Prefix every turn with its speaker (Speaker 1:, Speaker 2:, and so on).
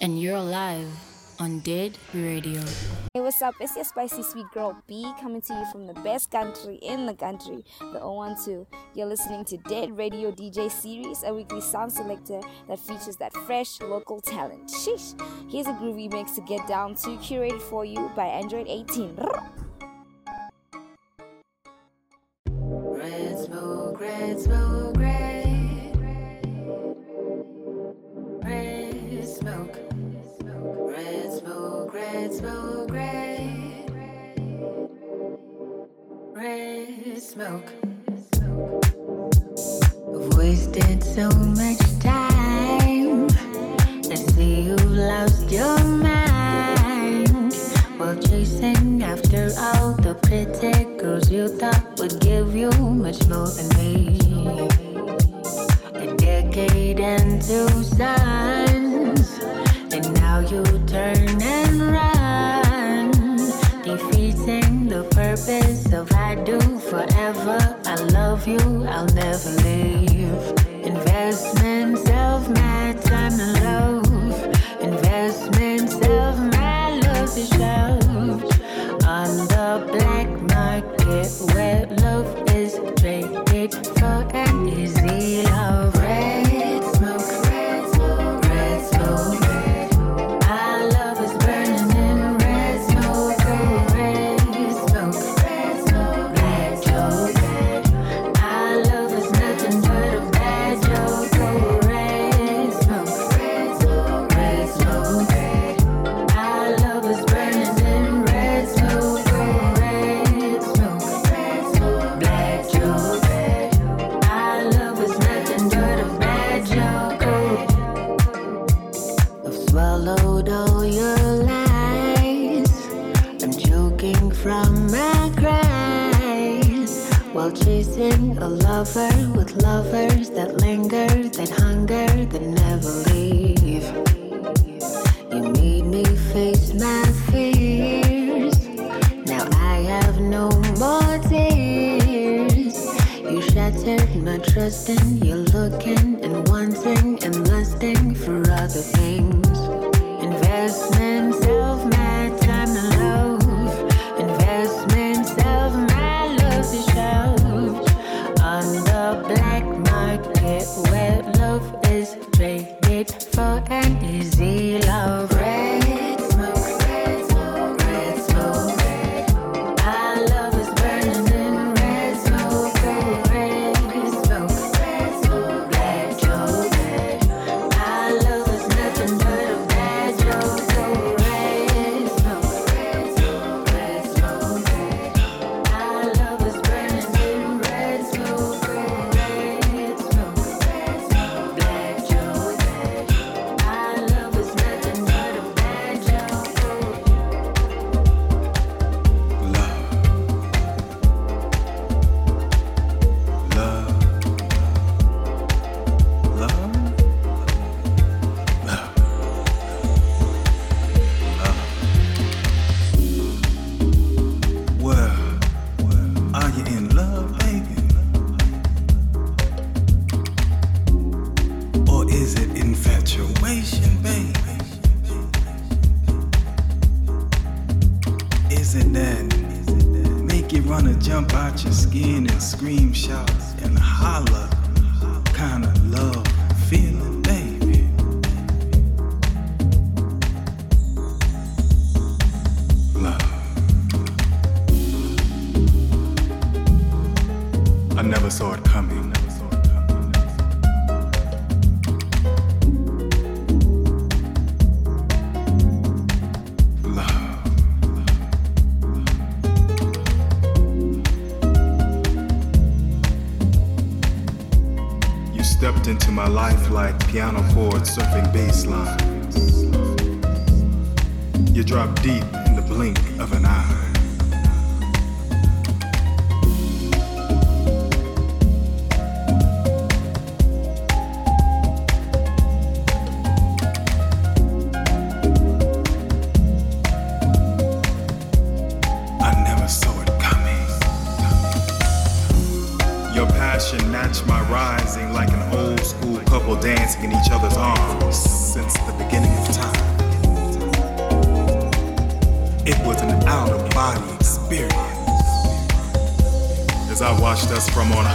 Speaker 1: and you're live on Dead Radio.
Speaker 2: Hey, what's up? It's your spicy sweet girl B coming to you from the best country in the country, the 012. You're listening to Dead Radio DJ Series, a weekly sound selector that features that fresh local talent. Sheesh! Here's a groovy mix to get down to, curated for you by Android 18.
Speaker 3: I've wasted so much time. I see you've lost your mind while chasing after all the pretty girls you thought would give you much more than me. A decade and two sons, and now you turn and run the purpose of I do forever. I love you, I'll never leave. Investments of my time and love. Investments of my love is show. On the black market where love is traded for.
Speaker 4: forever. life like piano chords surfing bass lines. You drop deep in the blink of an eye.
Speaker 5: From on